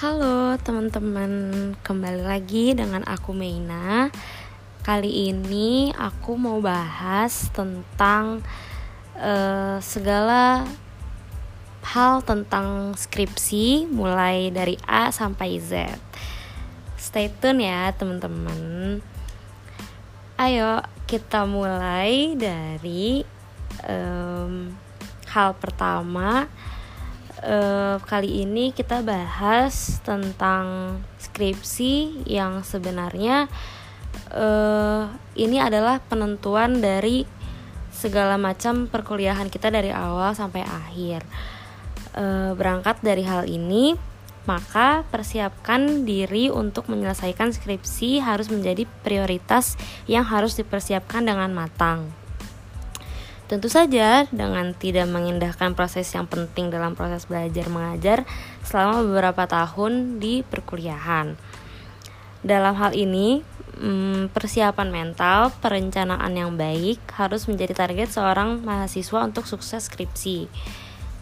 Halo teman-teman, kembali lagi dengan aku Meina. Kali ini aku mau bahas tentang uh, segala hal tentang skripsi mulai dari A sampai Z. Stay tune ya teman-teman. Ayo kita mulai dari um, hal pertama uh, kali ini kita bahas tentang skripsi yang sebenarnya uh, ini adalah penentuan dari segala macam perkuliahan kita dari awal sampai akhir. Uh, berangkat dari hal ini, maka persiapkan diri untuk menyelesaikan skripsi harus menjadi prioritas yang harus dipersiapkan dengan matang. Tentu saja dengan tidak mengindahkan proses yang penting dalam proses belajar mengajar selama beberapa tahun di perkuliahan. Dalam hal ini, hmm, persiapan mental, perencanaan yang baik harus menjadi target seorang mahasiswa untuk sukses skripsi.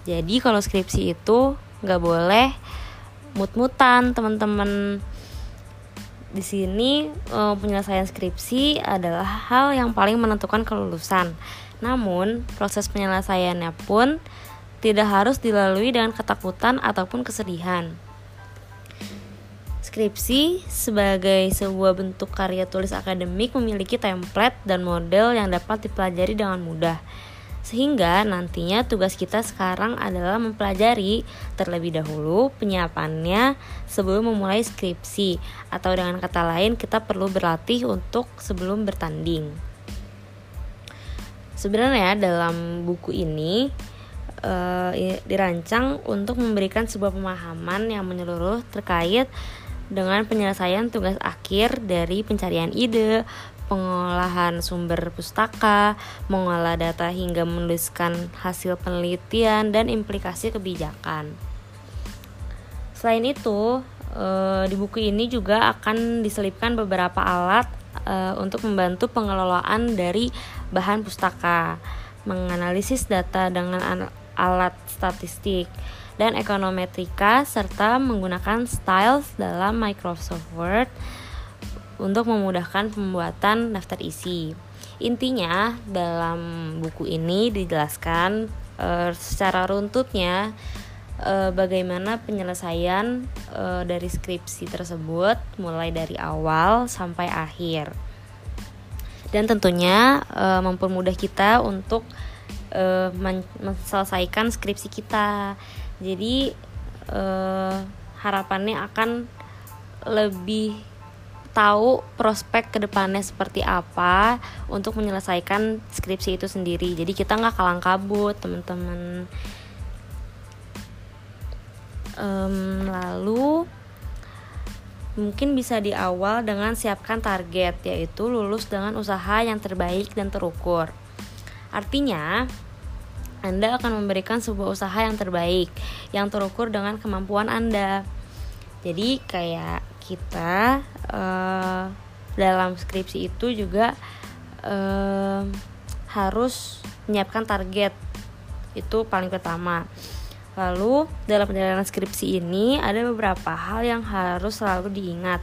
Jadi kalau skripsi itu nggak boleh mut-mutan teman-teman di sini eh, penyelesaian skripsi adalah hal yang paling menentukan kelulusan namun, proses penyelesaiannya pun tidak harus dilalui dengan ketakutan ataupun kesedihan. Skripsi sebagai sebuah bentuk karya tulis akademik memiliki template dan model yang dapat dipelajari dengan mudah. Sehingga nantinya tugas kita sekarang adalah mempelajari terlebih dahulu penyiapannya sebelum memulai skripsi atau dengan kata lain kita perlu berlatih untuk sebelum bertanding. Sebenarnya dalam buku ini uh, dirancang untuk memberikan sebuah pemahaman yang menyeluruh terkait dengan penyelesaian tugas akhir dari pencarian ide, pengolahan sumber pustaka, mengolah data hingga menuliskan hasil penelitian dan implikasi kebijakan. Selain itu, eh, di buku ini juga akan diselipkan beberapa alat uh, untuk membantu pengelolaan dari bahan pustaka, menganalisis data dengan alat statistik dan ekonometrika serta menggunakan styles dalam Microsoft Word untuk memudahkan pembuatan daftar isi. Intinya dalam buku ini dijelaskan uh, secara runtutnya uh, bagaimana penyelesaian uh, dari skripsi tersebut mulai dari awal sampai akhir dan tentunya uh, mempermudah kita untuk uh, menyelesaikan skripsi kita. Jadi uh, harapannya akan lebih tahu prospek ke depannya seperti apa untuk menyelesaikan skripsi itu sendiri. Jadi kita nggak kalang kabut teman-teman. Um, lalu mungkin bisa di awal dengan siapkan target yaitu lulus dengan usaha yang terbaik dan terukur artinya anda akan memberikan sebuah usaha yang terbaik yang terukur dengan kemampuan Anda. Jadi kayak kita uh, dalam skripsi itu juga uh, harus menyiapkan target itu paling pertama. Lalu dalam perjalanan skripsi ini ada beberapa hal yang harus selalu diingat.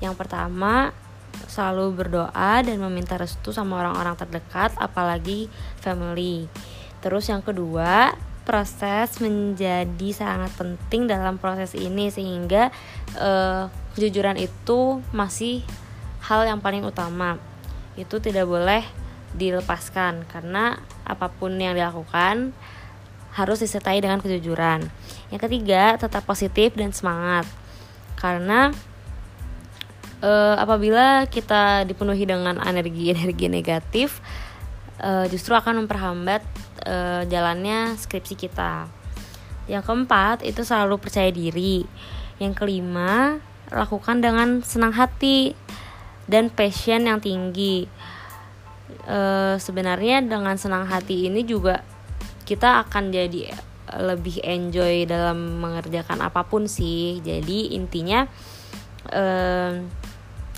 Yang pertama selalu berdoa dan meminta restu sama orang-orang terdekat apalagi family. Terus yang kedua, proses menjadi sangat penting dalam proses ini sehingga uh, kejujuran itu masih hal yang paling utama. Itu tidak boleh dilepaskan karena apa pun yang dilakukan harus disertai dengan kejujuran. Yang ketiga, tetap positif dan semangat. Karena e, apabila kita dipenuhi dengan energi-energi negatif, e, justru akan memperhambat e, jalannya skripsi kita. Yang keempat, itu selalu percaya diri. Yang kelima, lakukan dengan senang hati dan passion yang tinggi. E, sebenarnya dengan senang hati ini juga kita akan jadi lebih enjoy dalam mengerjakan apa pun sih. Jadi intinya eh,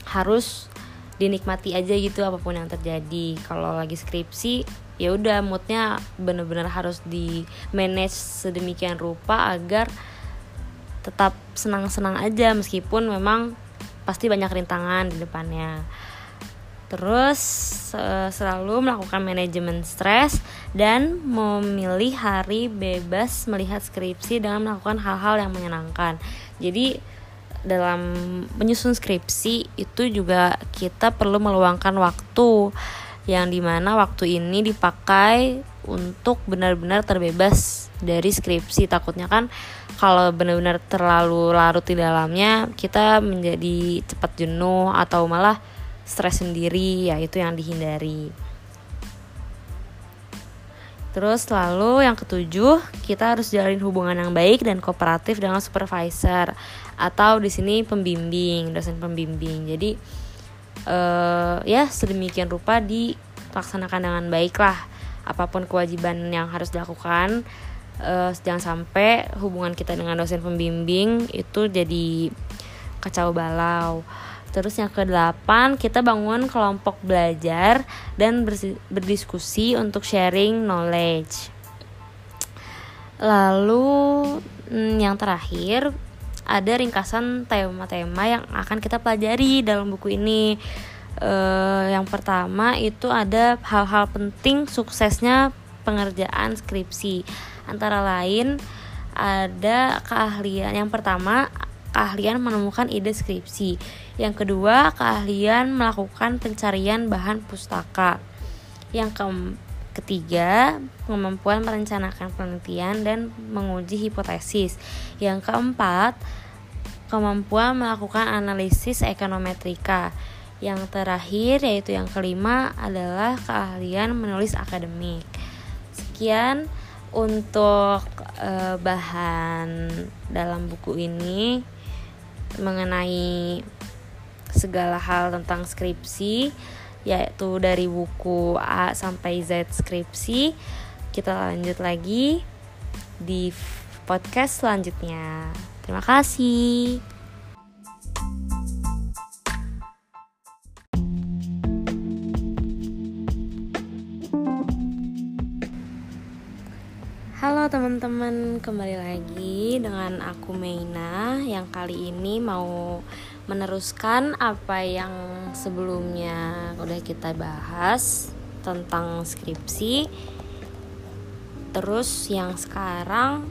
harus dinikmati aja gitu apa pun yang terjadi. Kalau lagi skripsi ya udah moodnya bener-bener harus di manage sedemikian rupa agar tetap senang-senang aja. Meskipun memang pasti banyak rintangan di depannya terus selalu melakukan manajemen stres dan memilih hari bebas melihat skripsi dengan melakukan hal-hal yang menyenangkan. Jadi dalam menyusun skripsi itu juga kita perlu meluangkan waktu yang di mana waktu ini dipakai untuk benar-benar terbebas dari skripsi. Takutnya kan kalau benar-benar terlalu larut di dalamnya kita menjadi cepat jenuh atau malah stres sendiri ya itu yang dihindari Terus lalu yang ketujuh, kita harus jalin hubungan yang baik dan kooperatif dengan supervisor atau di sini pembimbing, dosen pembimbing. Jadi uh, ya sedemikian rupa dilaksanakan dengan baik lah. Apa pun kewajiban yang harus dilakukan, uh, jangan sampai hubungan kita dengan dosen pembimbing itu jadi kacau balau. Terus yang ke-8 kita bangun kelompok belajar dan berdiskusi untuk sharing knowledge. Lalu mm, yang terakhir ada ringkasan tema-tema yang akan kita pelajari dalam buku ini. Uh, yang pertama itu ada hal-hal penting suksesnya pengerjaan skripsi. Antara lain ada keahlian. Yang pertama keahlian menemukan ide skripsi. Yang kedua, keahlian melakukan pencarian bahan pustaka. Yang ke ketiga, kemampuan merencanakan penelitian dan menguji hipotesis. Yang keempat, kemampuan melakukan analisis ekonometrika. Yang terakhir yaitu yang kelima adalah keahlian menulis akademik. Sekian untuk uh, bahan dalam buku ini mengenai segala hal tentang skripsi yaitu dari buku A sampai Z skripsi. Kita lanjut lagi di podcast selanjutnya. Terima kasih Halo teman-teman, kembali lagi dengan aku Meina yang kali ini mau meneruskan apa yang sebelumnya udah kita bahas tentang skripsi. Terus yang sekarang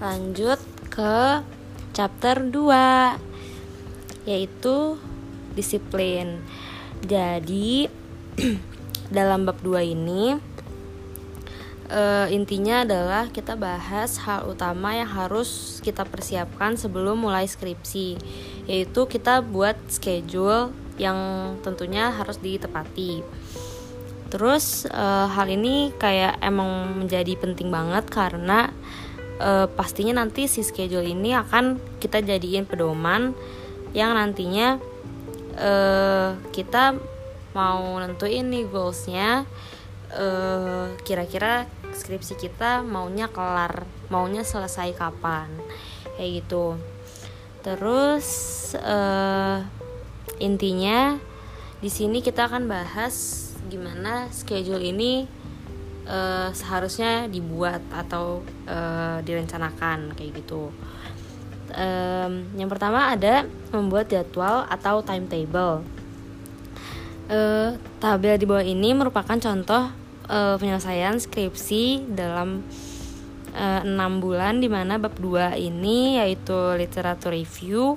lanjut ke chapter 2 yaitu disiplin. Jadi dalam bab 2 ini uh, intinya adalah kita bahas hal utama yang harus kita persiapkan sebelum mulai skripsi, yaitu kita buat schedule yang tentunya harus ditepati. Terus uh, hal ini kayak emang menjadi penting banget karena uh, pastinya nanti si schedule ini akan kita jadiin pedoman yang nantinya uh, kita mau nentuin nih goalsnya uh, kira-kira skripsi kita maunya kelar maunya selesai kapan kayak gitu. Terus uh, intinya di sini kita akan bahas gimana schedule ini uh, seharusnya dibuat atau uh, direncanakan kayak gitu. Um, yang pertama ada membuat jadwal atau timetable. Uh, tabel di bawah ini merupakan contoh uh, penyelesaian skripsi dalam eh, enam bulan di mana bab 2 ini yaitu literatur review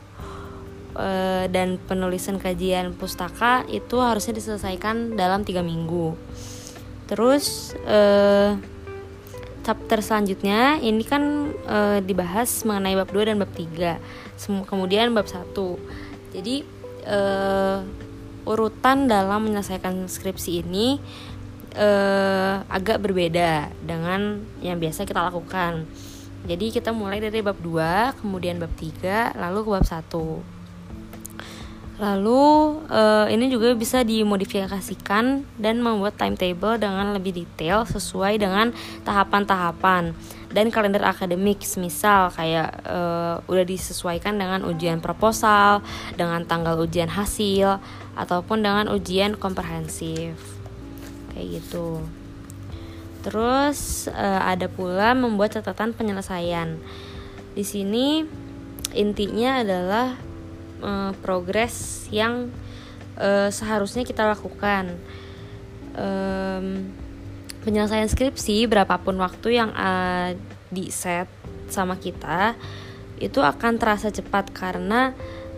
uh, dan penulisan kajian pustaka itu harusnya diselesaikan dalam tiga minggu. Terus uh, chapter selanjutnya ini kan uh, dibahas mengenai bab 2 dan bab 3. Kemudian bab 1. Jadi urutan dalam menyelesaikan skripsi ini uh, agak berbeda dengan yang biasa kita lakukan. Jadi kita mulai dari bab 2, kemudian bab 3, lalu ke bab 1. Lalu uh, ini juga bisa dimodifikasikan dan membuat timetable dengan lebih detail sesuai dengan tahapan-tahapan dan kalender akademik misal kayak uh, udah disesuaikan dengan ujian proposal, dengan tanggal ujian hasil ataupun dengan ujian komprehensif kayak gitu. Terus uh, ada pula membuat catatan penyelesaian. Di sini intinya adalah uh, progres yang uh, seharusnya kita lakukan. Um, penyelesaian skripsi berapapun waktu yang uh, di set sama kita itu akan terasa cepat karena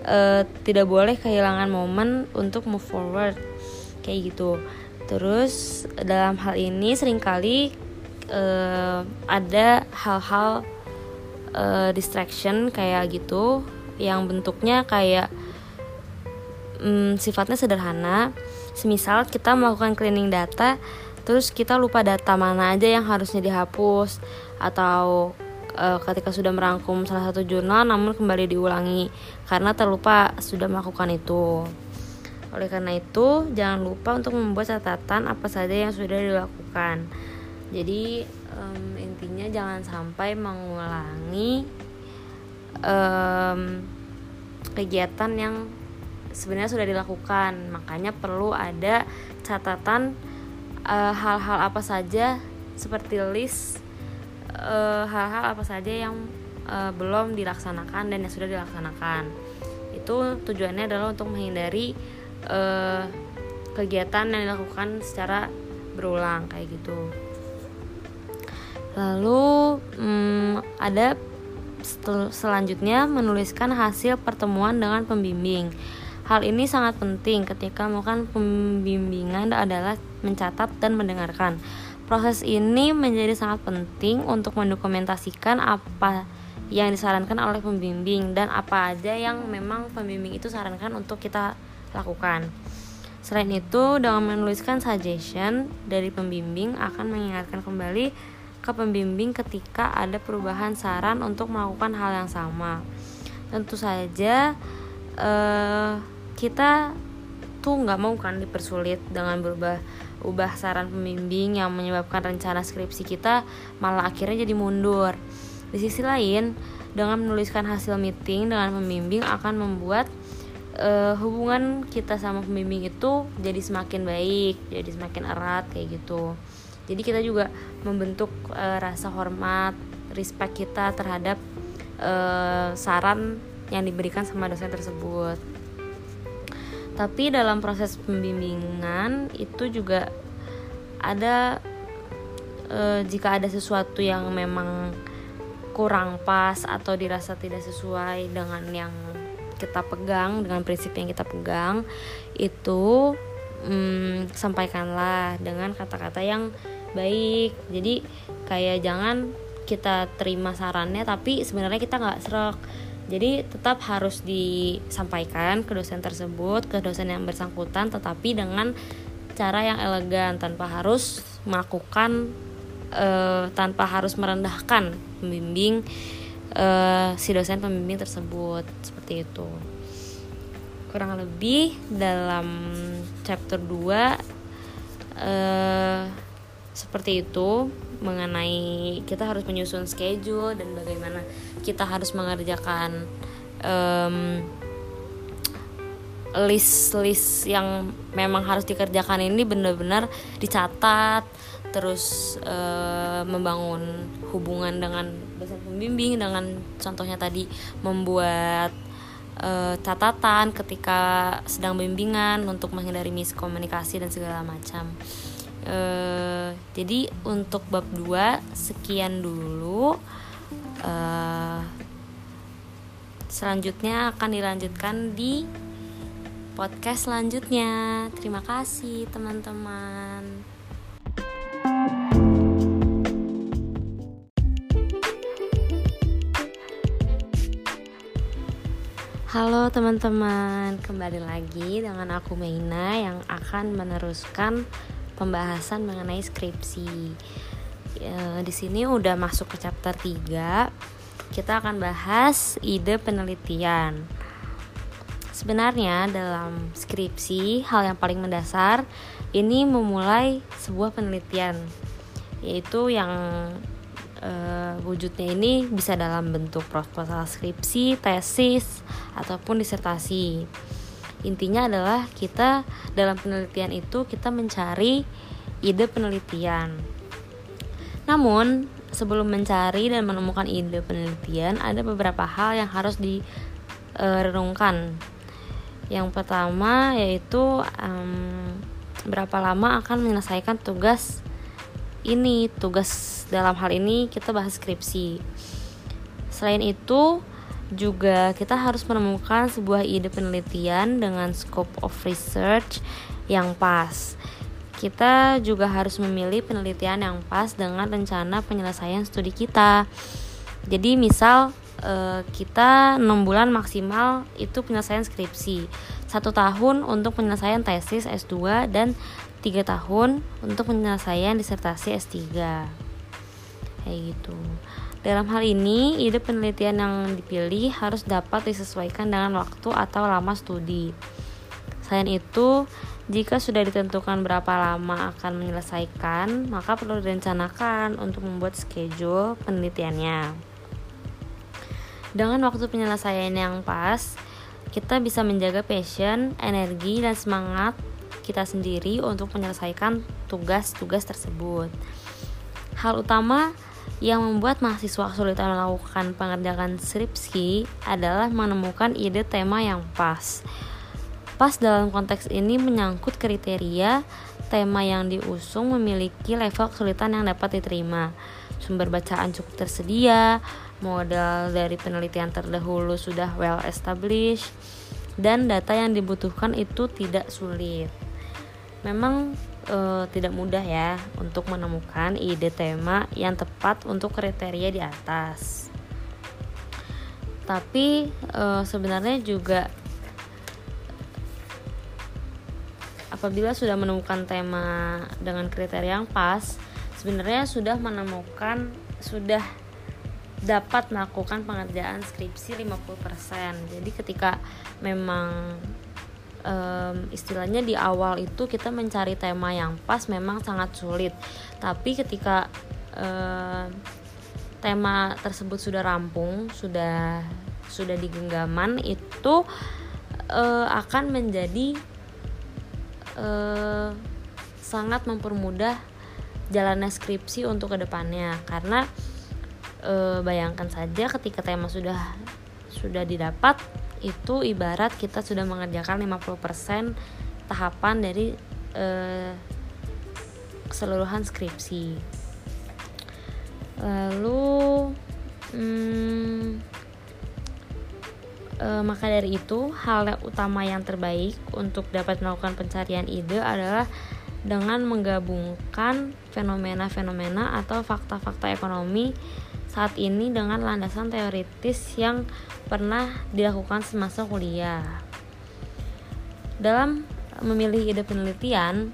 uh, tidak boleh kehilangan momen untuk move forward. Kayak gitu terus dalam hal ini sering kali uh, ada hal-hal uh, distraction kayak gitu yang bentuknya kayak um, sifatnya sederhana. Semisal kita melakukan cleaning data terus kita lupa data mana aja yang harusnya dihapus atau uh, ketika sudah merangkum salah satu jurnal namun kembali diulangi karena terlupa sudah melakukan itu oleh karena itu jangan lupa untuk membuat catatan apa saja yang sudah dilakukan. Jadi um, intinya jangan sampai mengulangi um, kegiatan yang sebenarnya sudah dilakukan. Makanya perlu ada catatan eh, hal-hal uh, apa saja seperti list eh, hal-hal uh, apa saja yang uh, belum dilaksanakan dan yang sudah dilaksanakan. Itu tujuannya adalah untuk menghindari uh, kegiatan yang dilakukan secara berulang kayak gitu lalu hmm, ada selanjutnya menuliskan hasil pertemuan dengan pembimbing Hal ini sangat penting ketika melakukan pembimbingan adalah mencatat dan mendengarkan. Proses ini menjadi sangat penting untuk mendokumentasikan apa yang disarankan oleh pembimbing dan apa aja yang memang pembimbing itu sarankan untuk kita lakukan. Selain itu, dengan menuliskan suggestion dari pembimbing akan mengingatkan kembali ke pembimbing ketika ada perubahan saran untuk melakukan hal yang sama. Tentu saja, eh, kita tuh nggak mau kan dipersulit dengan berubah ubah saran pembimbing yang menyebabkan rencana skripsi kita malah akhirnya jadi mundur. Di sisi lain, dengan menuliskan hasil meeting dengan pembimbing akan membuat uh, hubungan kita sama pembimbing itu jadi semakin baik, jadi semakin erat kayak gitu. Jadi kita juga membentuk uh, rasa hormat, respect kita terhadap uh, saran yang diberikan sama dosen tersebut tapi dalam proses pembimbingan itu juga ada e, jika ada sesuatu yang memang kurang pas atau dirasa tidak sesuai dengan yang kita pegang dengan prinsip yang kita pegang itu hmm, sampaikanlah dengan kata-kata yang baik. Jadi kayak jangan kita terima sarannya tapi sebenarnya kita nggak serak. Jadi tetap harus disampaikan ke dosen tersebut, ke dosen yang bersangkutan, tetapi dengan cara yang elegan tanpa harus melakukan uh, tanpa harus merendahkan pembimbing uh, si dosen pembimbing tersebut seperti itu. Kurang lebih dalam chapter 2 uh, eh, seperti itu mengenai kita harus menyusun schedule dan bagaimana kita harus mengerjakan um, list-list yang memang harus dikerjakan ini benar-benar dicatat terus uh, membangun hubungan dengan pembimbing dengan contohnya tadi membuat uh, catatan ketika sedang bimbingan untuk menghindari miskomunikasi dan segala macam. Uh, jadi untuk bab 2 sekian dulu. Uh, selanjutnya akan dilanjutkan di podcast selanjutnya. Terima kasih teman-teman Halo teman-teman, kembali lagi dengan aku Meina yang akan meneruskan pembahasan mengenai skripsi. E, di sini udah masuk ke chapter 3. Kita akan bahas ide penelitian. Sebenarnya dalam skripsi hal yang paling mendasar ini memulai sebuah penelitian yaitu yang e, wujudnya ini bisa dalam bentuk proposal skripsi, tesis ataupun disertasi intinya adalah kita dalam penelitian itu kita mencari ide penelitian namun sebelum mencari dan menemukan ide penelitian ada beberapa hal yang harus direnungkan. Yang pertama yaitu um, berapa lama akan menyelesaikan tugas ini, tugas dalam hal ini kita bahas skripsi. Selain itu, juga kita harus menemukan sebuah ide penelitian dengan scope of research yang pas kita juga harus memilih penelitian yang pas dengan rencana penyelesaian studi kita. Jadi misal eh, kita 6 bulan maksimal itu penyelesaian skripsi, satu tahun untuk penyelesaian tesis S2 dan tiga tahun untuk penyelesaian disertasi S3 kayak gitu. Dalam hal ini, ide penelitian yang dipilih harus dapat disesuaikan dengan waktu atau lama studi. Selain itu, jika sudah ditentukan berapa lama akan menyelesaikan, maka perlu direncanakan untuk membuat schedule penelitiannya. Dengan waktu penyelesaian yang pas, kita bisa menjaga passion, energi, dan semangat kita sendiri untuk menyelesaikan tugas-tugas tersebut. Hal utama yang membuat mahasiswa kesulitan melakukan pengerjaan skripsi adalah menemukan ide tema yang pas Pas dalam konteks ini menyangkut kriteria tema yang diusung memiliki level kesulitan yang dapat diterima. Sumber bacaan cukup tersedia, modal dari penelitian terdahulu sudah well established, dan data yang dibutuhkan itu tidak sulit. Memang e, tidak mudah ya untuk menemukan ide tema yang tepat untuk kriteria di atas. Tapi e, sebenarnya juga apabila sudah menemukan tema dengan kriteria yang pas sebenarnya sudah menemukan sudah dapat melakukan pengerjaan skripsi 50% jadi ketika memang um, istilahnya di awal itu kita mencari tema yang pas memang sangat sulit. Tapi ketika um, tema tersebut sudah rampung sudah sudah digenggaman itu uh, akan menjadi eh, sangat mempermudah jalannya skripsi untuk ke depannya. Karena eh, bayangkan saja ketika tema sudah sudah didapat itu ibarat kita sudah mengerjakan 50% tahapan dari eh, keseluruhan skripsi. Lalu hmm, E, maka dari itu, hal utama yang terbaik untuk dapat melakukan pencarian ide adalah dengan menggabungkan fenomena-fenomena atau fakta-fakta ekonomi saat ini dengan landasan teoritis yang pernah dilakukan semasa kuliah. Dalam memilih ide penelitian,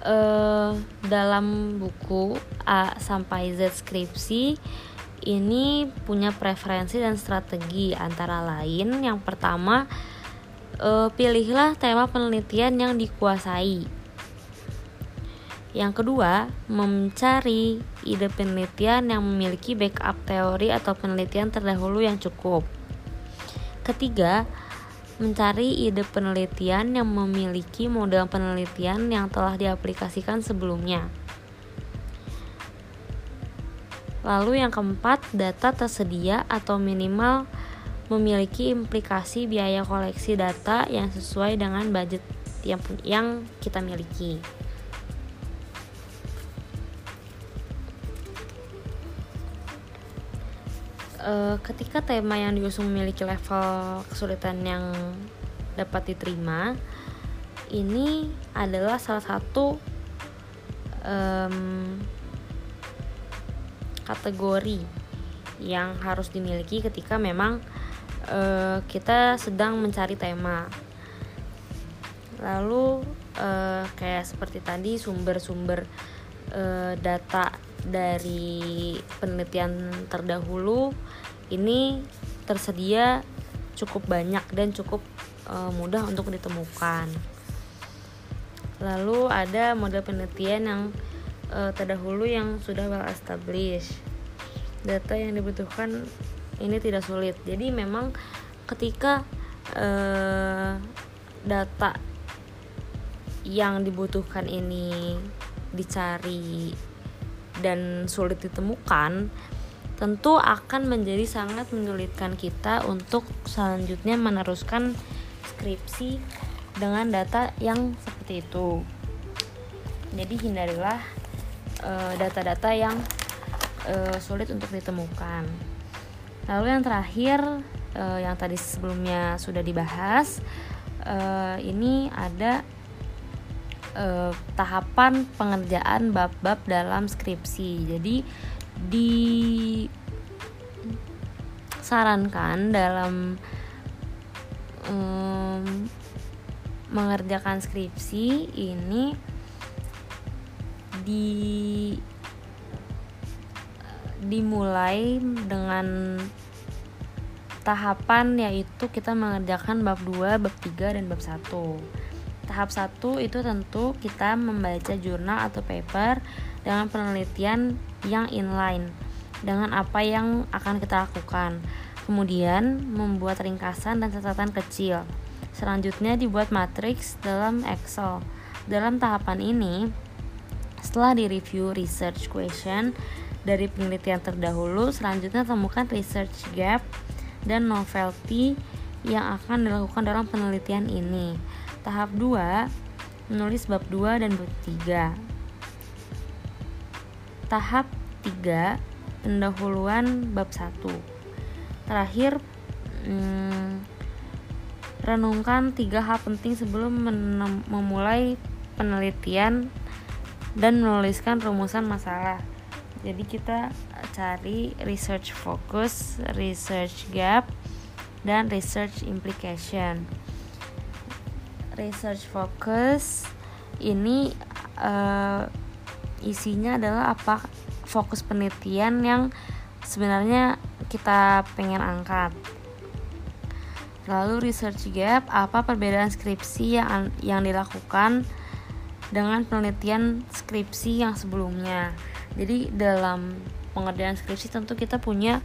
eh, dalam buku A sampai Z skripsi ini punya preferensi dan strategi antara lain yang pertama uh, pilihlah tema penelitian yang dikuasai yang kedua mencari ide penelitian yang memiliki backup teori atau penelitian terdahulu yang cukup ketiga mencari ide penelitian yang memiliki model penelitian yang telah diaplikasikan sebelumnya Lalu yang keempat, data tersedia atau minimal memiliki implikasi biaya koleksi data yang sesuai dengan budget yang yang kita miliki. E, ketika tema yang diusung memiliki level kesulitan yang dapat diterima, ini adalah salah satu um, kategori yang harus dimiliki ketika memang uh, kita sedang mencari tema. Lalu uh, kayak seperti tadi sumber-sumber uh, data dari penelitian terdahulu ini tersedia cukup banyak dan cukup uh, mudah untuk ditemukan. Lalu ada model penelitian yang uh, terdahulu yang sudah well established. Data yang dibutuhkan ini tidak sulit. Jadi memang ketika uh, data yang dibutuhkan ini dicari dan sulit ditemukan tentu akan menjadi sangat menyulitkan kita untuk selanjutnya meneruskan skripsi dengan data yang seperti itu. Jadi hindarilah eh, data-data uh, yang uh, sulit untuk ditemukan. Lalu yang terakhir uh, yang tadi sebelumnya sudah dibahas, uh, ini ada uh, tahapan pengerjaan bab-bab dalam skripsi. Jadi disarankan dalam um, mengerjakan skripsi ini di dimulai dengan tahapan yaitu kita mengerjakan bab 2, bab 3 dan bab 1. Tahap 1 itu tentu kita membaca jurnal atau paper dengan penelitian yang inline dengan apa yang akan kita lakukan. Kemudian membuat ringkasan dan catatan kecil. Selanjutnya dibuat matriks dalam Excel. Dalam tahapan ini, setelah direview research question dari penelitian terdahulu, selanjutnya temukan research gap dan novelty yang akan dilakukan dalam penelitian ini. Tahap 2, menulis bab 2 dan bab 3 tahap 3 pendahuluan bab 1 terakhir hmm, renungkan tiga hal penting sebelum memulai penelitian dan menuliskan rumusan masalah. Jadi kita cari research focus research gap dan research implication research focus. Ini uh, isinya adalah apa fokus penelitian yang sebenarnya kita pengen angkat. Lalu research gap apa perbedaan skripsi yang yang dilakukan dengan penelitian skripsi yang sebelumnya. Jadi dalam pengerjaan skripsi tentu kita punya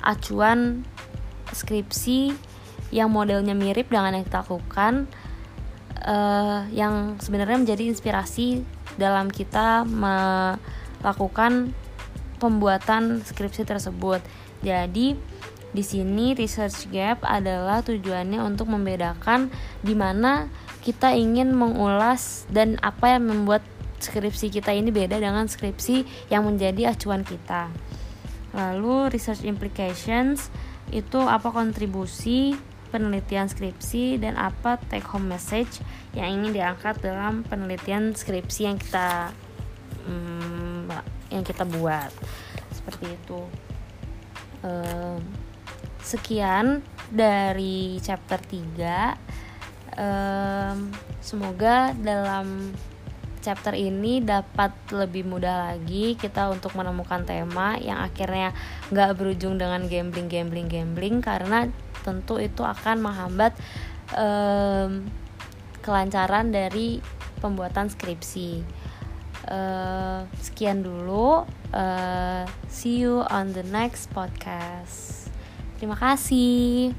acuan skripsi yang modelnya mirip dengan yang kita lakukan uh, yang sebenarnya menjadi inspirasi dalam kita melakukan pembuatan skripsi tersebut. Jadi di sini research gap adalah tujuannya untuk membedakan di mana kita ingin mengulas dan apa yang membuat skripsi kita ini beda dengan skripsi yang menjadi acuan kita. Lalu research implications itu apa kontribusi penelitian skripsi dan apa take home message yang ingin diangkat dalam penelitian skripsi yang kita hmm, yang kita buat. Seperti itu. Sekian dari chapter 3 um, semoga dalam chapter ini dapat lebih mudah lagi kita untuk menemukan tema yang akhirnya nggak berujung dengan gambling gambling gambling karena tentu itu akan menghambat um, kelancaran dari pembuatan skripsi. Uh, sekian dulu. Uh, see you on the next podcast. Terima kasih.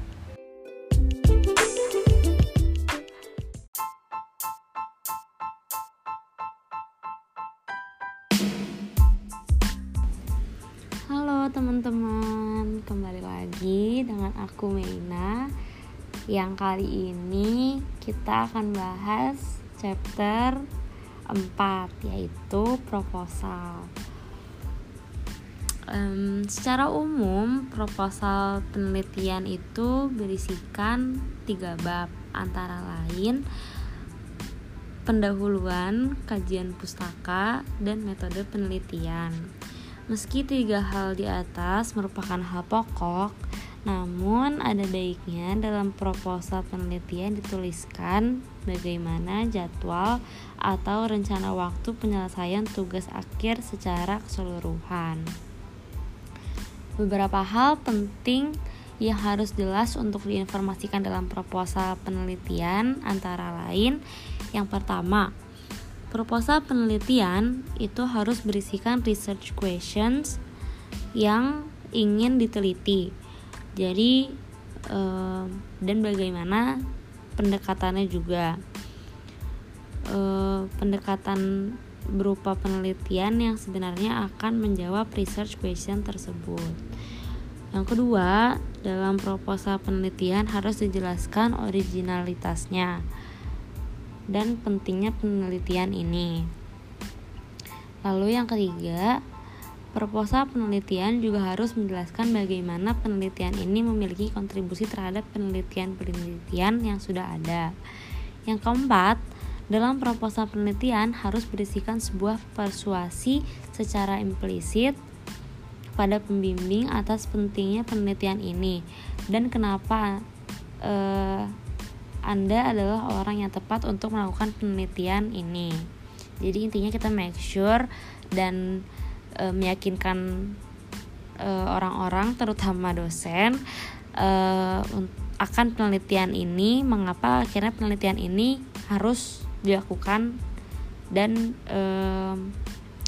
Teman-teman, kembali lagi dengan aku Meina. Yang kali ini kita akan bahas chapter 4 yaitu proposal. Um, secara umum, proposal penelitian itu berisikan tiga bab, antara lain pendahuluan, kajian pustaka, dan metode penelitian. Meski tiga hal di atas merupakan hal pokok, namun ada baiknya dalam proposal penelitian dituliskan bagaimana jadwal atau rencana waktu penyelesaian tugas akhir secara keseluruhan. Beberapa hal penting yang harus jelas untuk diinformasikan dalam proposal penelitian antara lain yang pertama, Proposal penelitian itu harus berisikan research questions yang ingin diteliti. Jadi eh, dan bagaimana pendekatannya juga. Eh, pendekatan berupa penelitian yang sebenarnya akan menjawab research question tersebut. Yang kedua, dalam proposal penelitian harus dijelaskan originalitasnya dan pentingnya penelitian ini. Lalu yang ketiga, Proposal penelitian juga harus menjelaskan bagaimana penelitian ini memiliki kontribusi terhadap penelitian-penelitian yang sudah ada. Yang keempat, dalam proposal penelitian harus berisikan sebuah persuasi secara implisit pada pembimbing atas pentingnya penelitian ini dan kenapa eh, Anda adalah orang yang tepat untuk melakukan penelitian ini. Jadi intinya kita make sure dan e, meyakinkan eh, orang-orang terutama dosen e, akan penelitian ini mengapa akhirnya penelitian ini harus dilakukan dan e,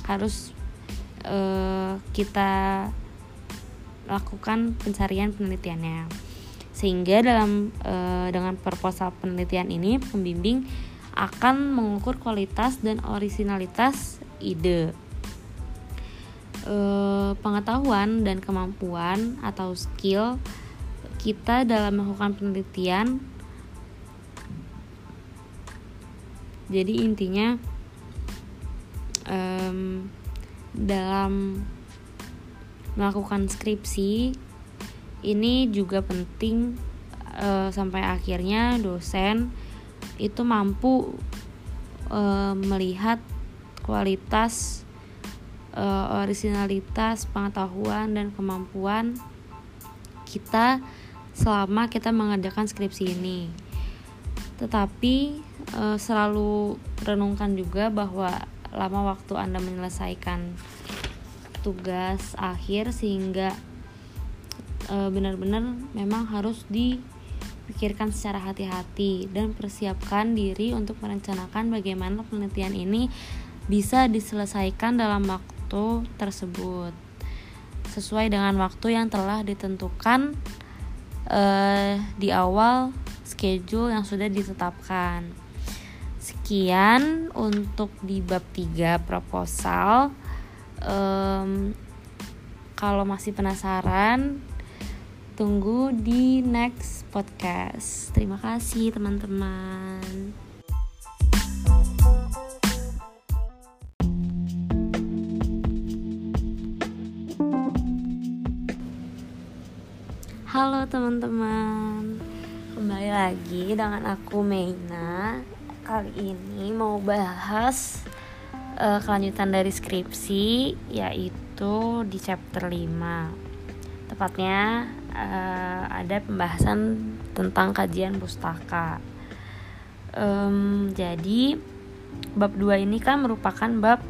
harus e, kita lakukan pencarian penelitiannya sehingga dalam e, dengan proposal penelitian ini pembimbing akan mengukur kualitas dan originalitas ide eh, pengetahuan dan kemampuan atau skill kita dalam melakukan penelitian. Jadi intinya um, dalam melakukan skripsi ini juga penting uh, sampai akhirnya dosen itu mampu uh, melihat kualitas uh, originalitas, pengetahuan dan kemampuan kita selama kita mengerjakan skripsi ini. Tetapi uh, selalu renungkan juga bahwa lama waktu Anda menyelesaikan tugas akhir sehingga benar-benar memang harus dipikirkan secara hati-hati dan persiapkan diri untuk merencanakan bagaimana penelitian ini bisa diselesaikan dalam waktu tersebut sesuai dengan waktu yang telah ditentukan uh, di awal schedule yang sudah ditetapkan. Sekian untuk di bab 3 proposal. Um, kalau masih penasaran, tunggu di next podcast. Terima kasih, teman-teman. Halo teman-teman Kembali lagi dengan aku Meina Kali ini mau bahas uh, Kelanjutan dari skripsi Yaitu di chapter 5 Tepatnya uh, ada pembahasan tentang kajian pustaka um, Jadi Bab 2 ini kan merupakan bab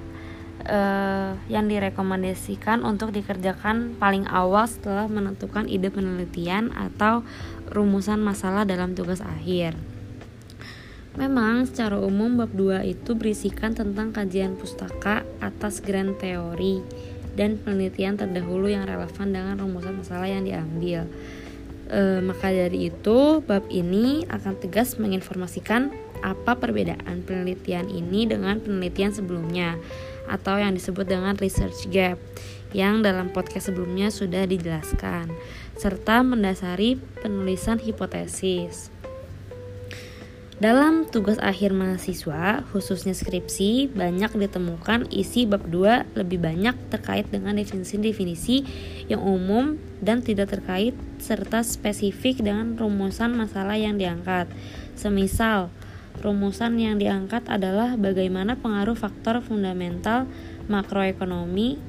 uh, yang direkomendasikan untuk dikerjakan paling awal setelah menentukan ide penelitian atau rumusan masalah dalam tugas akhir. Memang secara umum bab 2 itu berisikan tentang kajian pustaka atas grand teori dan penelitian terdahulu yang relevan dengan rumusan masalah yang diambil. E, maka dari itu, bab ini akan tegas menginformasikan apa perbedaan penelitian ini dengan penelitian sebelumnya atau yang disebut dengan research gap yang dalam podcast sebelumnya sudah dijelaskan serta mendasari penulisan hipotesis. Dalam tugas akhir mahasiswa, khususnya skripsi, banyak ditemukan isi bab 2 lebih banyak terkait dengan definisi-definisi yang umum dan tidak terkait serta spesifik dengan rumusan masalah yang diangkat. Semisal, Rumusan yang diangkat adalah bagaimana pengaruh faktor fundamental makroekonomi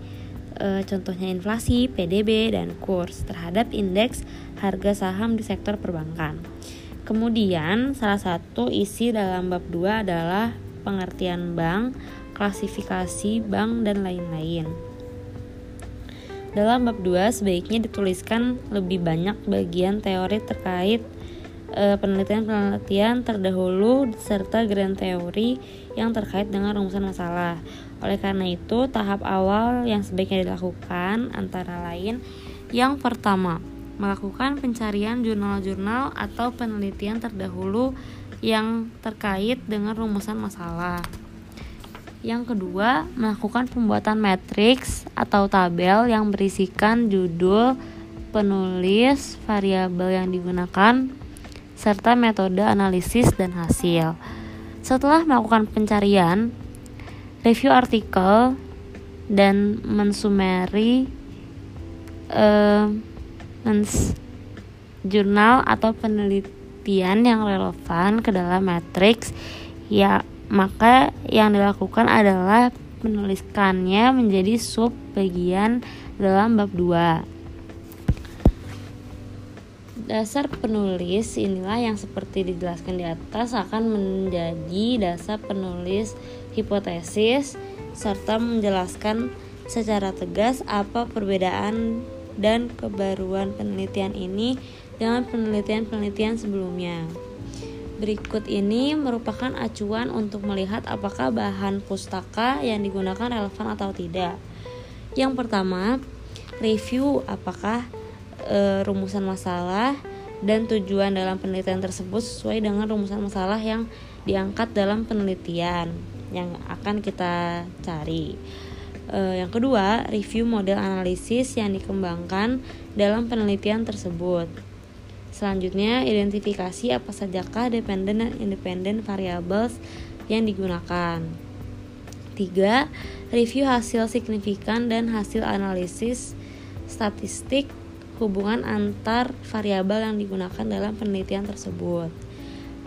e, contohnya inflasi, PDB, dan kurs terhadap indeks harga saham di sektor perbankan. Kemudian, salah satu isi dalam bab 2 adalah pengertian bank, klasifikasi bank, dan lain-lain. Dalam bab 2 sebaiknya dituliskan lebih banyak bagian teori terkait Eh, penelitian-penelitian terdahulu serta grand teori yang terkait dengan rumusan masalah. Oleh karena itu, tahap awal yang sebaiknya dilakukan antara lain yang pertama, melakukan pencarian jurnal-jurnal atau penelitian terdahulu yang terkait dengan rumusan masalah. Yang kedua, melakukan pembuatan matriks atau tabel yang berisikan judul, penulis, variabel yang digunakan, serta metode analisis dan hasil. Setelah melakukan pencarian, review artikel dan mensumeri uh, mens jurnal atau penelitian yang relevan ke dalam matriks ya maka yang dilakukan adalah menuliskannya menjadi sub bagian dalam bab 2 Dasar penulis inilah yang seperti dijelaskan di atas akan menjadi dasar penulis hipotesis serta menjelaskan secara tegas apa perbedaan dan kebaruan penelitian ini dengan penelitian-penelitian sebelumnya. Berikut ini merupakan acuan untuk melihat apakah bahan pustaka yang digunakan relevan atau tidak. Yang pertama, review apakah e, rumusan masalah dan tujuan dalam penelitian tersebut sesuai dengan rumusan masalah yang diangkat dalam penelitian yang akan kita cari. E, yang kedua, review model analisis yang dikembangkan dalam penelitian tersebut. Selanjutnya, identifikasi apa sajakah dependent dan independent variables yang digunakan. Tiga, review hasil signifikan dan hasil analisis statistik hubungan antar variabel yang digunakan dalam penelitian tersebut.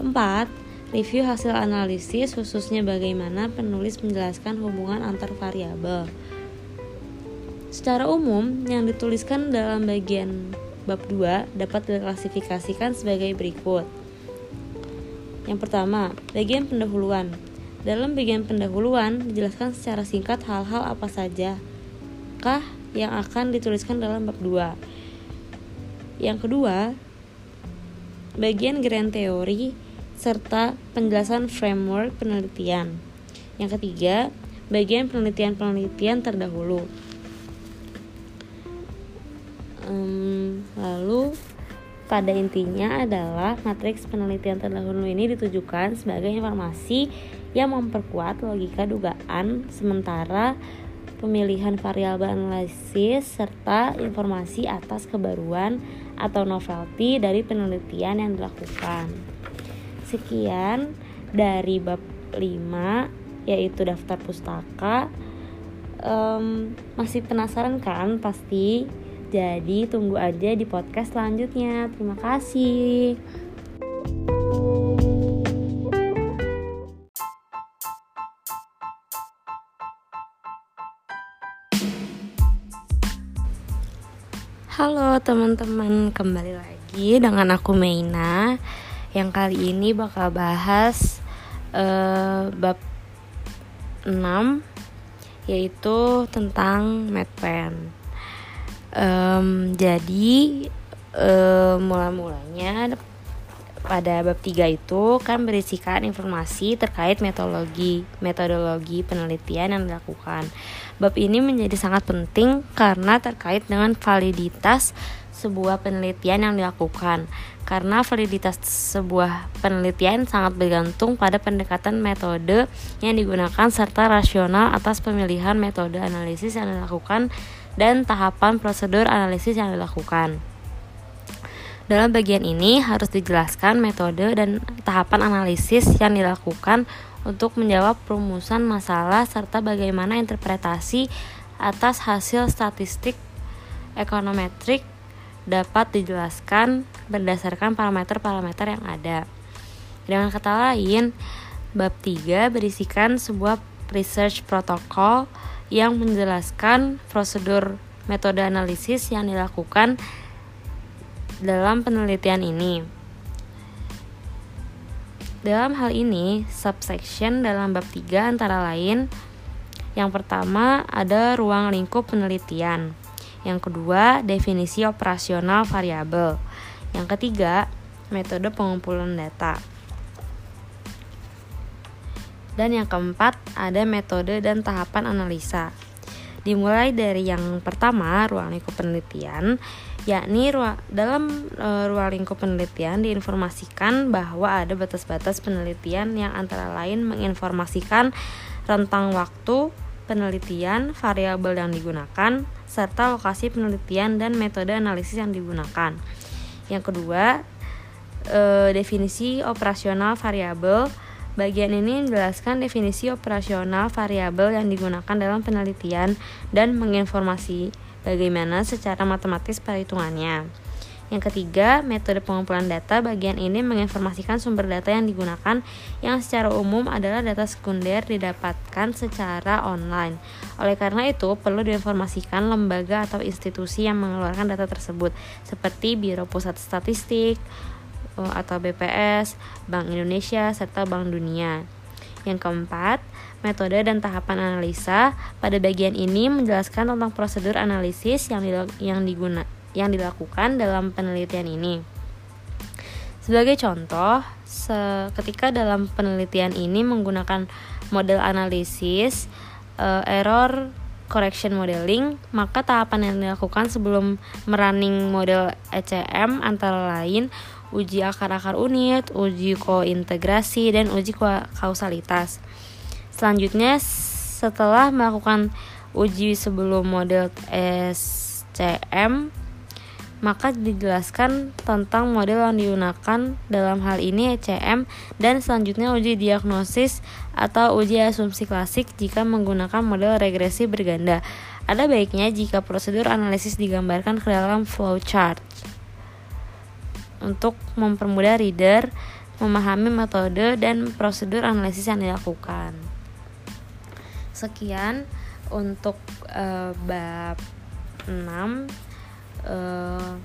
4. Review hasil analisis khususnya bagaimana penulis menjelaskan hubungan antar variabel. Secara umum, yang dituliskan dalam bagian bab 2 dapat diklasifikasikan sebagai berikut. Yang pertama, bagian pendahuluan. Dalam bagian pendahuluan dijelaskan secara singkat hal-hal apa saja kah yang akan dituliskan dalam bab 2 yang kedua, bagian grand teori serta penjelasan framework penelitian. Yang ketiga, bagian penelitian-penelitian terdahulu. Um, lalu pada intinya adalah matriks penelitian terdahulu ini ditujukan sebagai informasi yang memperkuat logika dugaan sementara pemilihan variabel analisis serta informasi atas kebaruan atau novelty dari penelitian yang dilakukan. Sekian dari bab 5 yaitu daftar pustaka. Um, masih penasaran kan pasti? Jadi tunggu aja di podcast selanjutnya. Terima kasih. Halo teman-teman, kembali lagi dengan aku Meina Yang kali ini bakal bahas uh, bab 6 Yaitu tentang MedPen um, Jadi uh, mula-mulanya pada bab 3 itu kan berisikan informasi terkait metodologi metodologi penelitian yang dilakukan. Bab ini menjadi sangat penting karena terkait dengan validitas sebuah penelitian yang dilakukan. Karena validitas sebuah penelitian sangat bergantung pada pendekatan metode yang digunakan serta rasional atas pemilihan metode analisis yang dilakukan dan tahapan prosedur analisis yang dilakukan. Dalam bagian ini harus dijelaskan metode dan tahapan analisis yang dilakukan untuk menjawab perumusan masalah serta bagaimana interpretasi atas hasil statistik ekonometrik dapat dijelaskan berdasarkan parameter-parameter yang ada. Dengan kata lain, bab 3 berisikan sebuah research protokol yang menjelaskan prosedur metode analisis yang dilakukan dalam penelitian ini. Dalam hal ini, subsection dalam bab 3 antara lain yang pertama ada ruang lingkup penelitian. Yang kedua, definisi operasional variabel. Yang ketiga, metode pengumpulan data. Dan yang keempat, ada metode dan tahapan analisa. Dimulai dari yang pertama, ruang lingkup penelitian yakni dalam e, ruang lingkup penelitian diinformasikan bahwa ada batas-batas penelitian yang antara lain menginformasikan rentang waktu penelitian, variabel yang digunakan, serta lokasi penelitian dan metode analisis yang digunakan. Yang kedua, e, definisi operasional variabel. Bagian ini menjelaskan definisi operasional variabel yang digunakan dalam penelitian dan menginformasi bagaimana secara matematis perhitungannya. Yang ketiga, metode pengumpulan data bagian ini menginformasikan sumber data yang digunakan yang secara umum adalah data sekunder didapatkan secara online. Oleh karena itu, perlu diinformasikan lembaga atau institusi yang mengeluarkan data tersebut seperti Biro Pusat Statistik eh, atau BPS, Bank Indonesia, serta Bank Dunia. Yang keempat, metode dan tahapan analisa. Pada bagian ini menjelaskan tentang prosedur analisis yang yang digunakan yang dilakukan dalam penelitian ini. Sebagai contoh, ketika dalam penelitian ini menggunakan model analisis uh, error correction modeling, maka tahapan yang dilakukan sebelum merunning model ECM antara lain uji akar-akar unit, uji kointegrasi, dan uji kausalitas. Selanjutnya, setelah melakukan uji sebelum model SCM, maka dijelaskan tentang model yang digunakan dalam hal ini ECM dan selanjutnya uji diagnosis atau uji asumsi klasik jika menggunakan model regresi berganda. Ada baiknya jika prosedur analisis digambarkan ke dalam flowchart untuk mempermudah reader memahami metode dan prosedur analisis yang dilakukan. Sekian untuk uh, bab 6 uh,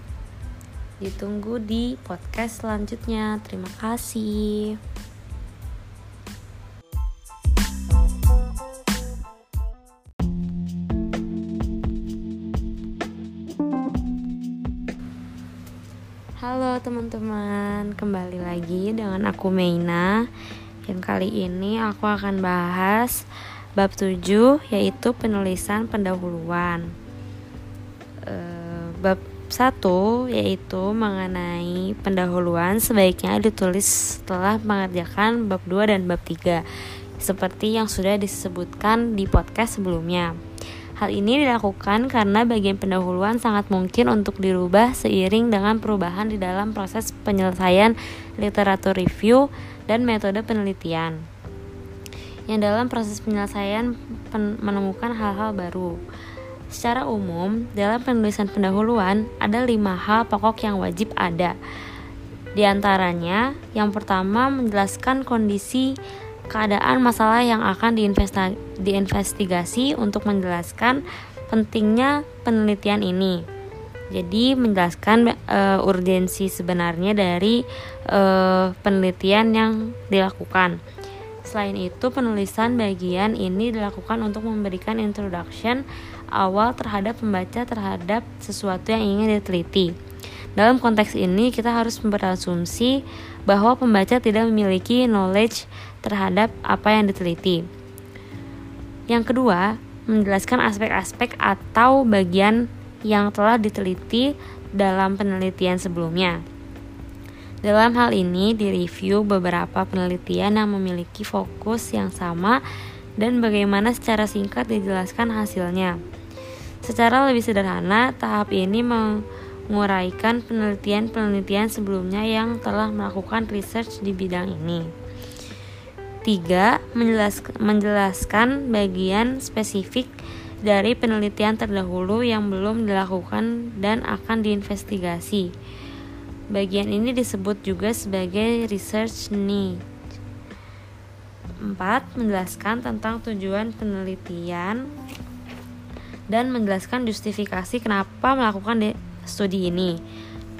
ditunggu di podcast selanjutnya. Terima kasih. Halo teman-teman, kembali lagi dengan aku Meina Yang kali ini aku akan bahas bab 7 yaitu penulisan pendahuluan uh, Bab 1 yaitu mengenai pendahuluan sebaiknya ditulis setelah mengerjakan bab 2 dan bab 3 seperti yang sudah disebutkan di podcast sebelumnya. Hal ini dilakukan karena bagian pendahuluan sangat mungkin untuk dirubah seiring dengan perubahan di dalam proses penyelesaian literatur review dan metode penelitian. Yang dalam proses penyelesaian menemukan hal-hal baru. Secara umum, dalam penulisan pendahuluan ada lima hal pokok yang wajib ada. Di antaranya, yang pertama menjelaskan kondisi keadaan masalah yang akan diinvestigasi untuk menjelaskan pentingnya penelitian ini. Jadi menjelaskan uh, urgensi sebenarnya dari uh, penelitian yang dilakukan. Selain itu, penulisan bagian ini dilakukan untuk memberikan introduction awal terhadap pembaca terhadap sesuatu yang ingin diteliti. Dalam konteks ini, kita harus berasumsi bahwa pembaca tidak memiliki knowledge terhadap apa yang diteliti. Yang kedua, menjelaskan aspek-aspek atau bagian yang telah diteliti dalam penelitian sebelumnya. Dalam hal ini, direview beberapa penelitian yang memiliki fokus yang sama dan bagaimana secara singkat dijelaskan hasilnya. Secara lebih sederhana, tahap ini menguraikan penelitian-penelitian sebelumnya yang telah melakukan research di bidang ini. 3. Menjelaskan, bagian spesifik dari penelitian terdahulu yang belum dilakukan dan akan diinvestigasi. Bagian ini disebut juga sebagai research need. 4. Menjelaskan tentang tujuan penelitian dan menjelaskan justifikasi kenapa melakukan studi ini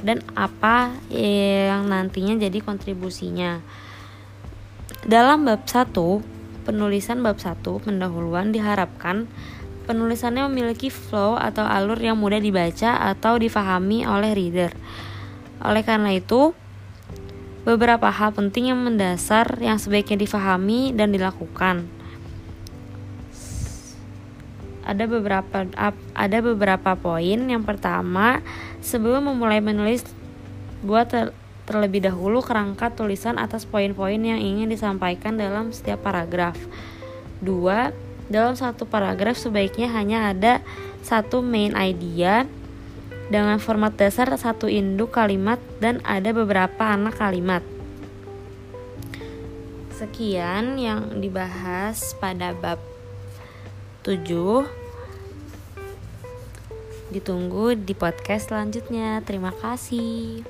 dan apa yang nantinya jadi kontribusinya. Dalam bab 1, penulisan bab 1 pendahuluan diharapkan penulisannya memiliki flow atau alur yang mudah dibaca atau difahami oleh reader oleh karena itu, beberapa hal penting yang mendasar yang sebaiknya difahami dan dilakukan. Ada beberapa ada beberapa poin. Yang pertama, sebelum memulai menulis, buat ter, terlebih dahulu kerangka tulisan atas poin-poin yang ingin disampaikan dalam setiap paragraf. Dua, dalam satu paragraf sebaiknya hanya ada satu main idea dengan format dasar satu induk kalimat dan ada beberapa anak kalimat. Sekian yang dibahas pada bab 7. Ditunggu di podcast selanjutnya. Terima kasih.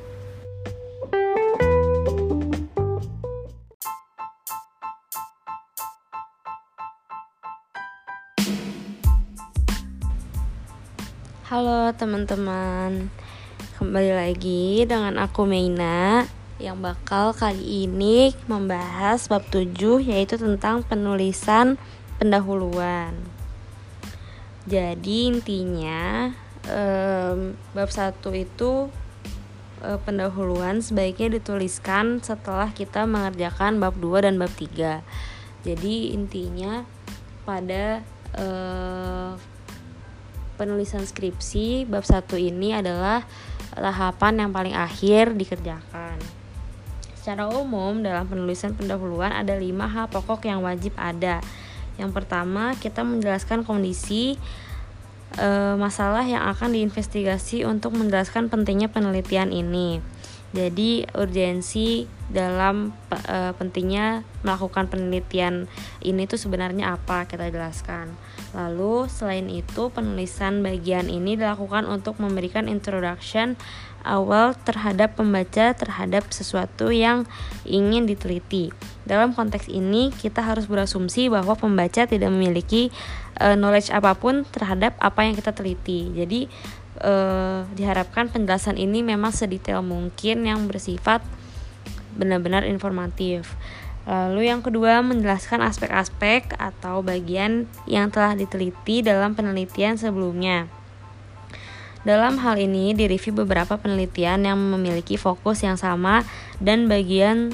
Halo teman-teman Kembali lagi dengan aku Meina Yang bakal kali ini membahas bab 7 Yaitu tentang penulisan pendahuluan Jadi intinya um, Bab 1 itu um, pendahuluan sebaiknya dituliskan setelah kita mengerjakan bab 2 dan bab 3 Jadi intinya pada uh, penulisan skripsi bab satu ini adalah tahapan yang paling akhir dikerjakan. Secara umum dalam penulisan pendahuluan ada lima hal pokok yang wajib ada. Yang pertama kita menjelaskan kondisi e, masalah yang akan diinvestigasi untuk menjelaskan pentingnya penelitian ini. Jadi urgensi dalam e, pentingnya melakukan penelitian ini tuh sebenarnya apa kita jelaskan. Lalu selain itu penulisan bagian ini dilakukan untuk memberikan introduction awal terhadap pembaca terhadap sesuatu yang ingin diteliti. Dalam konteks ini kita harus berasumsi bahwa pembaca tidak memiliki uh, knowledge apa pun terhadap apa yang kita teliti. Jadi uh, diharapkan penjelasan ini memang sedetail mungkin yang bersifat benar-benar informatif. Lalu yang kedua menjelaskan aspek-aspek atau bagian yang telah diteliti dalam penelitian sebelumnya. Dalam hal ini direview beberapa penelitian yang memiliki fokus yang sama dan bagian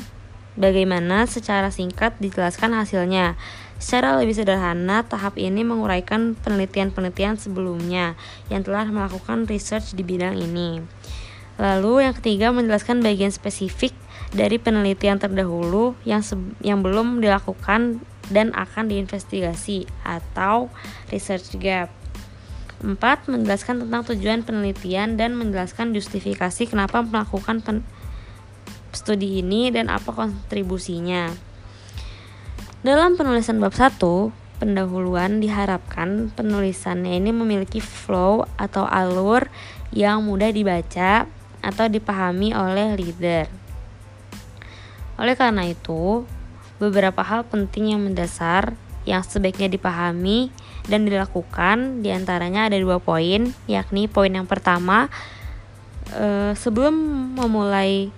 bagaimana secara singkat dijelaskan hasilnya. Secara lebih sederhana, tahap ini menguraikan penelitian-penelitian sebelumnya yang telah melakukan research di bidang ini. Lalu yang ketiga menjelaskan bagian spesifik dari penelitian terdahulu yang yang belum dilakukan dan akan diinvestigasi atau research gap. 4. Menjelaskan tentang tujuan penelitian dan menjelaskan justifikasi kenapa melakukan pen studi ini dan apa kontribusinya. Dalam penulisan bab 1, pendahuluan diharapkan penulisannya ini memiliki flow atau alur yang mudah dibaca atau dipahami oleh leader. Oleh karena itu, beberapa hal penting yang mendasar yang sebaiknya dipahami dan dilakukan di antaranya ada dua poin, yakni poin yang pertama e, sebelum memulai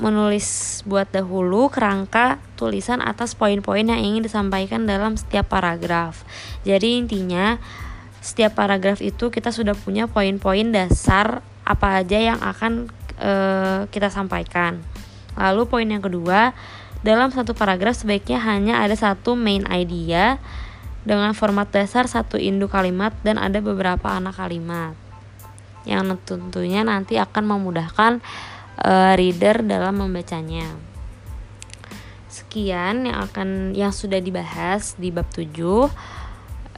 menulis buat dahulu kerangka tulisan atas poin-poin yang ingin disampaikan dalam setiap paragraf. Jadi intinya setiap paragraf itu kita sudah punya poin-poin dasar apa aja yang akan e, kita sampaikan. Lalu poin yang kedua, dalam satu paragraf sebaiknya hanya ada satu main idea dengan format dasar satu induk kalimat dan ada beberapa anak kalimat yang tentunya nanti akan memudahkan uh, reader dalam membacanya. Sekian yang akan yang sudah dibahas di bab 7. Uh,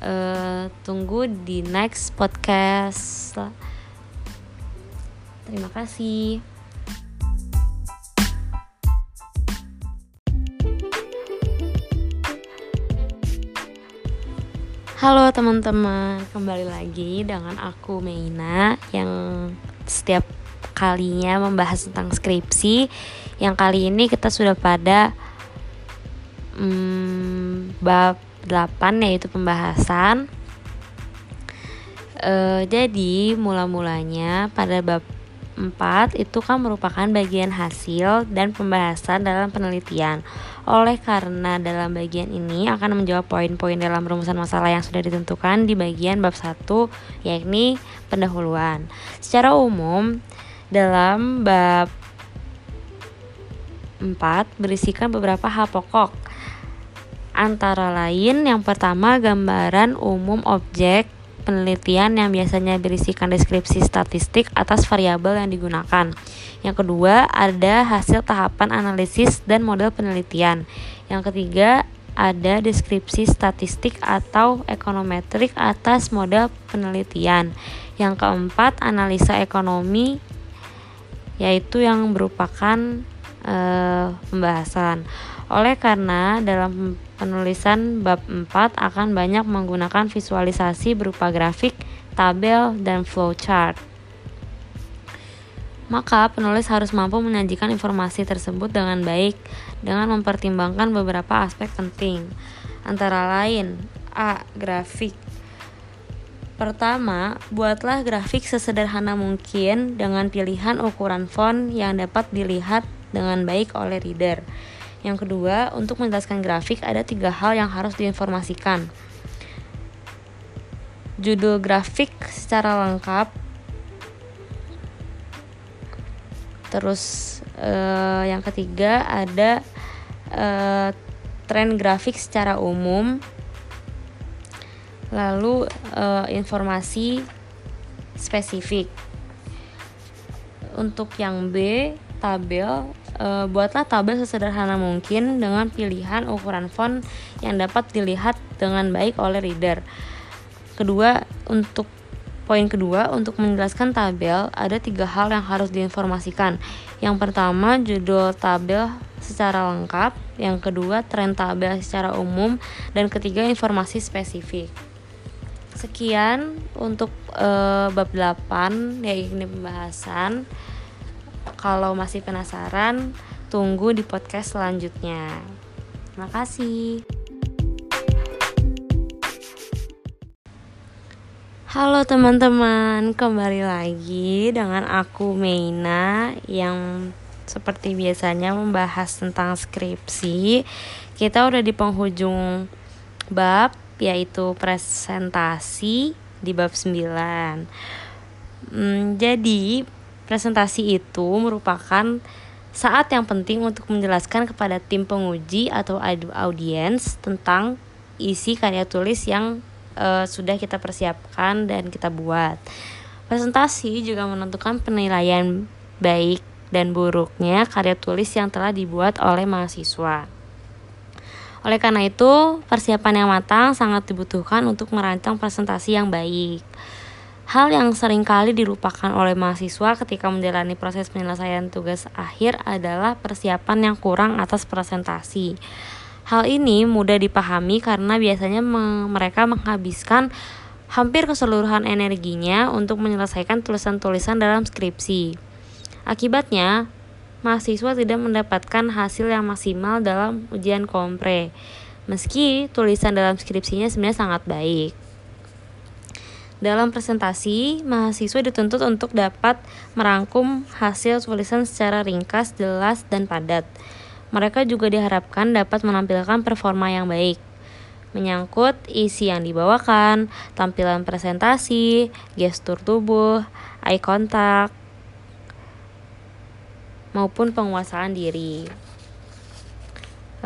eh, tunggu di next podcast. Terima kasih. Halo teman-teman, kembali lagi dengan aku Meina yang setiap kalinya membahas tentang skripsi. Yang kali ini kita sudah pada hmm, bab 8 yaitu pembahasan. E, jadi mula-mulanya pada bab 4 itu kan merupakan bagian hasil dan pembahasan dalam penelitian. Oleh karena dalam bagian ini akan menjawab poin-poin dalam rumusan masalah yang sudah ditentukan di bagian bab 1 yakni pendahuluan. Secara umum dalam bab 4 berisikan beberapa hal pokok. Antara lain yang pertama gambaran umum objek penelitian yang biasanya berisikan deskripsi statistik atas variabel yang digunakan. Yang kedua, ada hasil tahapan analisis dan model penelitian. Yang ketiga, ada deskripsi statistik atau ekonometrik atas model penelitian. Yang keempat, analisa ekonomi yaitu yang merupakan uh, pembahasan. Oleh karena dalam penulisan bab 4 akan banyak menggunakan visualisasi berupa grafik, tabel, dan flowchart. Maka penulis harus mampu menyajikan informasi tersebut dengan baik dengan mempertimbangkan beberapa aspek penting. Antara lain, A. Grafik Pertama, buatlah grafik sesederhana mungkin dengan pilihan ukuran font yang dapat dilihat dengan baik oleh reader. Yang kedua, untuk menjelaskan grafik ada tiga hal yang harus diinformasikan. Judul grafik secara lengkap, terus uh, yang ketiga ada uh, tren grafik secara umum. Lalu uh, informasi spesifik. Untuk yang B tabel e, buatlah tabel sesederhana mungkin dengan pilihan ukuran font yang dapat dilihat dengan baik oleh reader. Kedua, untuk poin kedua untuk menjelaskan tabel ada tiga hal yang harus diinformasikan. Yang pertama judul tabel secara lengkap, yang kedua tren tabel secara umum, dan ketiga informasi spesifik. Sekian untuk e, bab 8 yaitu pembahasan. Kalau masih penasaran, tunggu di podcast selanjutnya. Terima kasih. Halo teman-teman, kembali lagi dengan aku Meina yang seperti biasanya membahas tentang skripsi. Kita udah di penghujung bab yaitu presentasi di bab 9. Hmm, jadi Presentasi itu merupakan saat yang penting untuk menjelaskan kepada tim penguji atau audiens tentang isi karya tulis yang uh, sudah kita persiapkan dan kita buat. Presentasi juga menentukan penilaian baik dan buruknya karya tulis yang telah dibuat oleh mahasiswa. Oleh karena itu, persiapan yang matang sangat dibutuhkan untuk merancang presentasi yang baik. Hal yang sering kali dilupakan oleh mahasiswa ketika menjalani proses penyelesaian tugas akhir adalah persiapan yang kurang atas presentasi. Hal ini mudah dipahami karena biasanya me mereka menghabiskan hampir keseluruhan energinya untuk menyelesaikan tulisan-tulisan dalam skripsi. Akibatnya, mahasiswa tidak mendapatkan hasil yang maksimal dalam ujian kompre, meski tulisan dalam skripsinya sebenarnya sangat baik. Dalam presentasi, mahasiswa dituntut untuk dapat merangkum hasil tulisan secara ringkas, jelas, dan padat. Mereka juga diharapkan dapat menampilkan performa yang baik, menyangkut isi yang dibawakan, tampilan presentasi, gestur tubuh, eye contact, maupun penguasaan diri.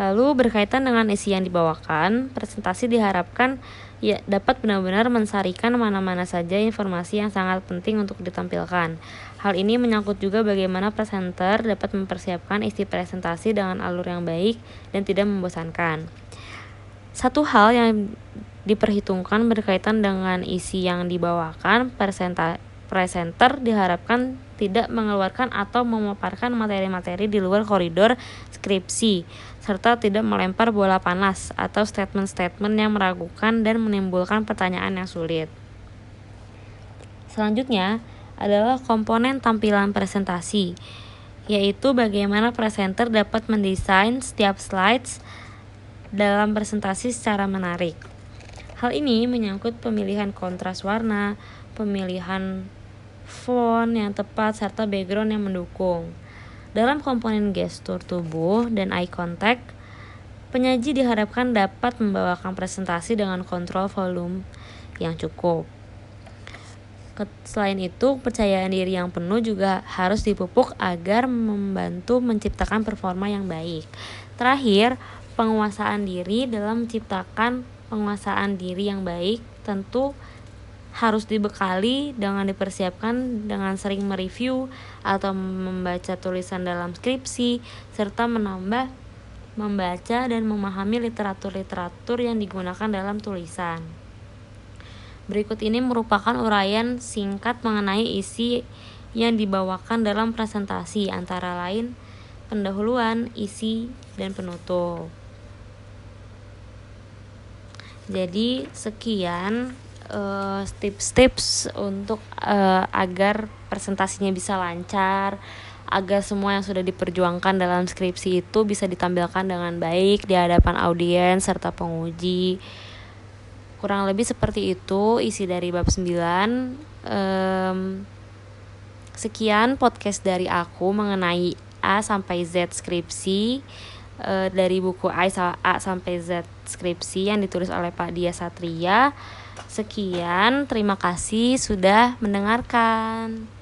Lalu berkaitan dengan isi yang dibawakan, presentasi diharapkan ya dapat benar-benar mensarikan mana-mana saja informasi yang sangat penting untuk ditampilkan. Hal ini menyangkut juga bagaimana presenter dapat mempersiapkan isi presentasi dengan alur yang baik dan tidak membosankan. Satu hal yang diperhitungkan berkaitan dengan isi yang dibawakan, presenta presenter diharapkan tidak mengeluarkan atau memaparkan materi-materi di luar koridor skripsi serta tidak melempar bola panas atau statement-statement yang meragukan dan menimbulkan pertanyaan yang sulit. Selanjutnya adalah komponen tampilan presentasi, yaitu bagaimana presenter dapat mendesain setiap slides dalam presentasi secara menarik. Hal ini menyangkut pemilihan kontras warna, pemilihan font yang tepat, serta background yang mendukung. Dalam komponen gestur tubuh dan eye contact, penyaji diharapkan dapat membawakan presentasi dengan kontrol volume yang cukup. Selain itu, kepercayaan diri yang penuh juga harus dipupuk agar membantu menciptakan performa yang baik. Terakhir, penguasaan diri dalam menciptakan penguasaan diri yang baik tentu harus dibekali dengan dipersiapkan dengan sering mereview atau membaca tulisan dalam skripsi serta menambah membaca dan memahami literatur-literatur yang digunakan dalam tulisan. Berikut ini merupakan uraian singkat mengenai isi yang dibawakan dalam presentasi antara lain pendahuluan, isi, dan penutup. Jadi sekian uh, tips-tips untuk uh, agar presentasinya bisa lancar, agar semua yang sudah diperjuangkan dalam skripsi itu bisa ditampilkan dengan baik di hadapan audiens serta penguji. Kurang lebih seperti itu isi dari bab 9. Um, sekian podcast dari aku mengenai A sampai Z skripsi uh, dari buku A, A sampai Z skripsi yang ditulis oleh Pak Dia Satria. Sekian, terima kasih sudah mendengarkan.